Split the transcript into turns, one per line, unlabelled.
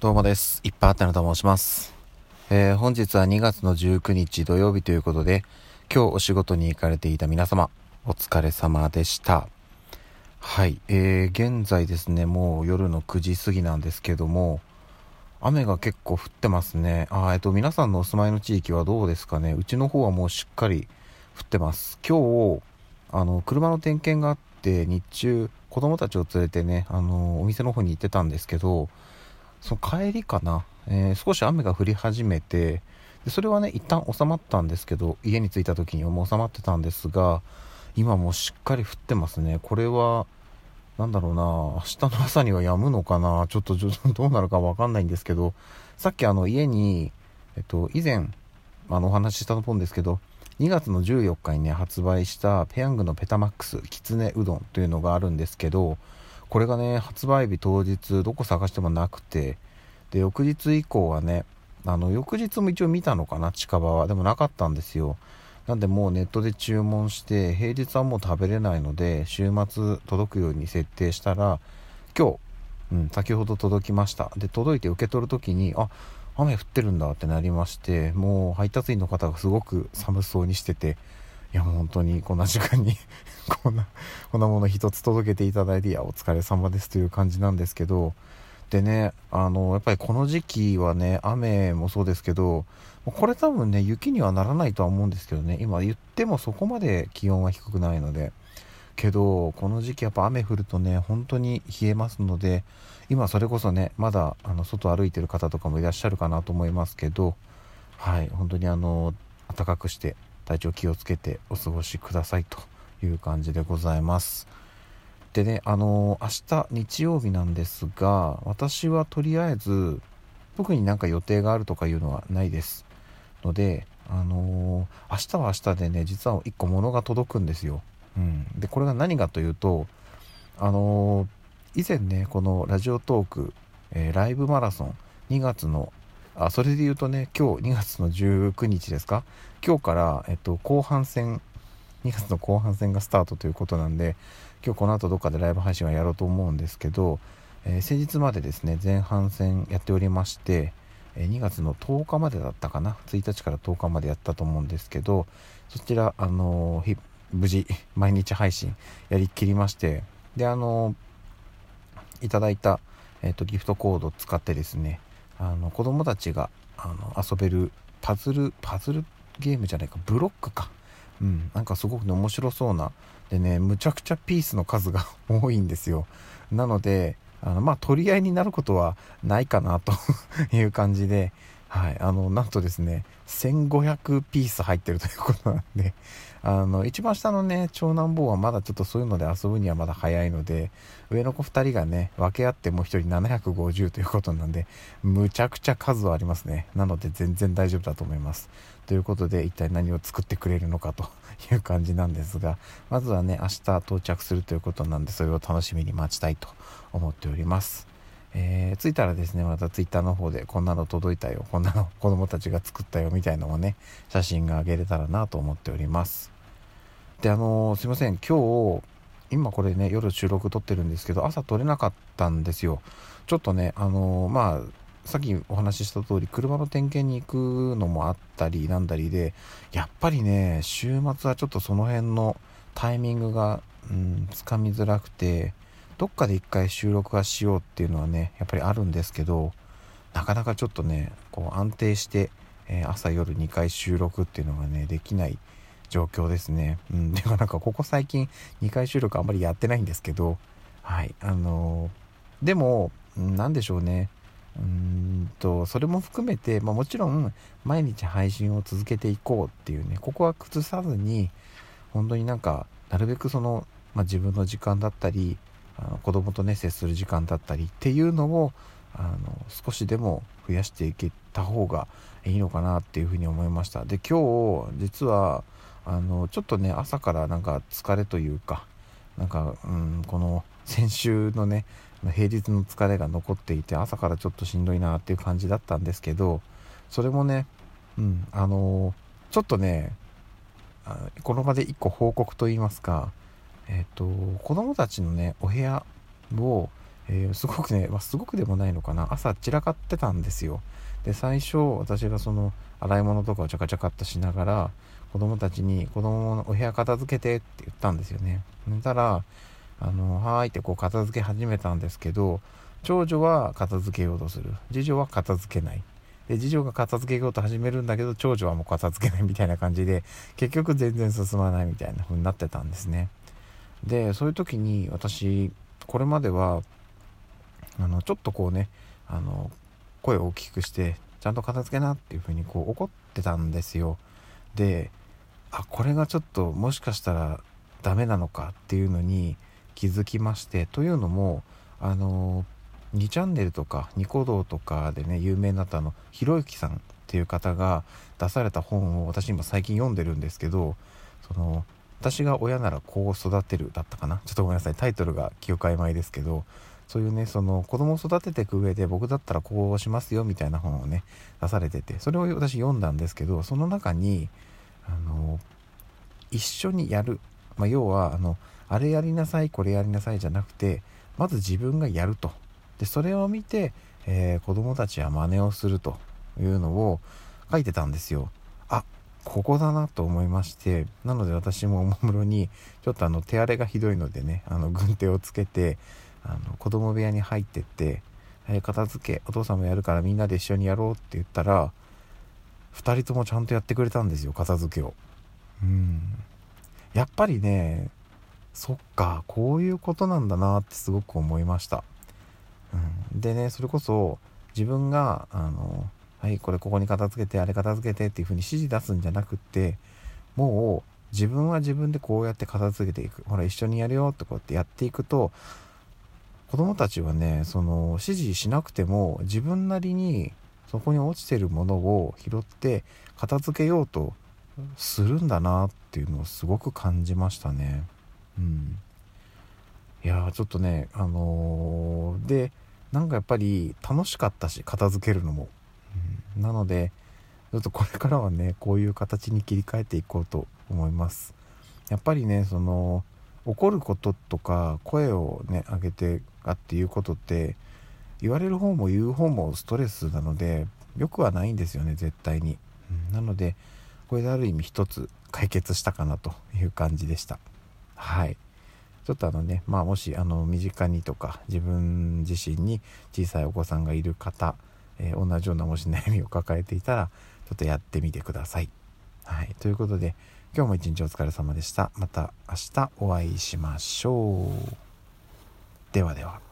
どうもです。いっぱいあったのと申します。えー、本日は2月の19日土曜日ということで、今日お仕事に行かれていた皆様、お疲れ様でした。はい、えー、現在ですね、もう夜の9時過ぎなんですけども、雨が結構降ってますね。あえっと、皆さんのお住まいの地域はどうですかね。うちの方はもうしっかり降ってます。今日、あの、車の点検があって、日中、子供たちを連れてね、あの、お店の方に行ってたんですけど、その帰りかな、えー、少し雨が降り始めてでそれはね一旦収まったんですけど家に着いた時にはもう収まってたんですが今もしっかり降ってますね。これは何だろうな明日の朝には止むのかなちょっと どうなるかわかんないんですけどさっきあの家にえっと以前あのお話ししたと思うんですけど2月の14日にね発売したペヤングのペタマックスきつねうどんというのがあるんですけどこれがね発売日当日どこ探してもなくて。で翌日以降はねあの翌日も一応見たのかな近場は。でもなかったんですよ。なんでもうネットで注文して平日はもう食べれないので週末届くように設定したら今日、うん、先ほど届きました。で届いて受け取る時にあ雨降ってるんだってなりましてもう配達員の方がすごく寒そうにしてていや本当にこんな時間に こんなこんなもの一つ届けていただいていやお疲れ様ですという感じなんですけどでねあのやっぱりこの時期はね雨もそうですけどこれ多分ね雪にはならないとは思うんですけどね今言ってもそこまで気温は低くないのでけどこの時期やっぱ雨降るとね本当に冷えますので今それこそねまだあの外歩いてる方とかもいらっしゃるかなと思いますけどはい本当にあの暖かくして体調気をつけてお過ごしくださいという感じでございます。でね、あのー、明日日曜日なんですが、私はとりあえず、特になんか予定があるとかいうのはないです。ので、あのー、明日は明日でね、実は1個物が届くんですよ。うん。で、これが何かというと、あのー、以前ね、このラジオトーク、えライブマラソン、2月のあそれで言うとね今日2月の19日ですか？今日から、えっと、後半戦2月の後半戦がスタートということなんで今日この後どっかでライブ配信はやろうと思うんですけど、えー、先日までですね前半戦やっておりまして、えー、2月の10日までだったかな？1日から10日までやったと思うんですけどそちらあのー、無事毎日配信やりきりましてであのいただいた、えーとギフトコードを使ってですねあの子供たちがあの遊べるパズルパズルゲームじゃないかブロックか。うん。なんかすごくね面白そうなでねむちゃくちゃピースの数が 多いんですよ。なのであのまあ取り合いになることはないかなと いう感じで。はい。あのなんとですね1500ピース入ってるということなんで。あの一番下のね長男坊はまだちょっとそういうので遊ぶにはまだ早いので上の子2人がね分け合ってもう1人750ということなんでむちゃくちゃ数はありますね。なので全然大丈夫だと思います。ということで一体何を作ってくれるのかという感じなんですがまずはね明日到着するということなんでそれを楽しみに待ちたいと思っております。えー、着いたらですね、また twitter の方でこんなの届いたよ、こんなの 子供たちが作ったよみたいのをね、写真が上げれたらなと思っております。で、あのー、すいません、今日、今これね、夜収録撮ってるんですけど、朝撮れなかったんですよ。ちょっとね、あのー、まあ、さっきお話しした通り、車の点検に行くのもあったりなんだりで、やっぱりね、週末はちょっとその辺のタイミングが、うん、つかみづらくて、どっかで一回収録はしようっていうのはねやっぱりあるんですけどなかなかちょっとねこう安定して、えー、朝夜2回収録っていうのがねできない状況ですね。うん、でもなんかここ最近2回収録あんまりやってないんですけどはい。あのー、でも何でしょうね。うんとそれも含めて、まあ、もちろん毎日配信を続けていこうっていうねここは崩さずに本当になんかなるべくその、まあ、自分の時間だったりあの子供とね接する時間だったりっていうのをあの少しでも増やしていけた方がいいのかなっていうふうに思いました。で今日実はあのちょっとね朝からなんか疲れというかなんか、うん、この先週のね平日の疲れが残っていて朝からちょっとしんどいなっていう感じだったんですけどそれもね、うん、あのちょっとねこの場で一個報告と言いますかえっ、ー、と子供たちのねお部屋を、えー、すごくね、まあ、すごくでもないのかな。朝散らかってたんですよ。で最初私がその洗い物とかをチャカチャカっとしながら子供たちに子供のお部屋片付けてって言ったんですよね。寝たらあのはーいってこう片付け始めたんですけど長女は片付けようとする。次女は片付けない。で次女が片付けようと始めるんだけど長女はもう片付けないみたいな感じで結局全然進まないみたいな風になってたんですね。でそういう時に私これまではあのちょっとこうねあの声を大きくしてちゃんと片付けなっていう風にこう怒ってたんですよ。であこれがちょっともしかしたらダメなのかっていうのに気づきましてというのもあの2チャンネルとかニコ動とかでね有名になったあのひろゆきさんっていう方が出された本を私今最近読んでるんですけどその私が親ならこう育てるだったかな。ちょっとごめんなさい。タイトルが記憶曖昧ですけどそういうねその子供を育てていく上で僕だったらこうしますよみたいな本をね出されててそれを私読んだんですけどその中にあの一緒にやる、まあ、要はあのあれやりなさいこれやりなさいじゃなくてまず自分がやると。でそれを見て、えー、子供たちは真似をするというのを書いてたんですよ。あここだなと思いましてなので私もおもむろにちょっとあの手荒れがひどいのでねあの軍手をつけてあの子供部屋に入ってって「え片付けお父さんもやるからみんなで一緒にやろう」って言ったら2人ともちゃんとやってくれたんですよ片付けを。うん。やっぱりねそっかこういうことなんだなってすごく思いました、うん、でねそれこそ自分があのはいこれここに片付けてあれ片付けてっていう風に指示出すんじゃなくってもう自分は自分でこうやって片付けていく。ほら一緒にやるよってこうやってやっていくと子供たちはねその指示しなくても自分なりにそこに落ちてるものを拾って片付けようとするんだなっていうのをすごく感じましたね。うん、いやちょっとねあのー、でなんかやっぱり楽しかったし片付けるのも、なのでちょっとこれからはねこういう形に切り替えていこうと思います。やっぱりねその怒ることとか声をね上げてあっていうことって言われる方も言う方もストレスなのでよくはないんですよね絶対に、うん、なのでこれである意味一つ解決したかなという感じでした。はい。ちょっとあのねまあもしあの身近にとか自分自身に小さいお子さんがいる方、えー、同じようなもし悩みを抱えていたらちょっとやってみてください。はい。ということで今日も一日お疲れ様でした。また明日お会いしましょう。ではでは。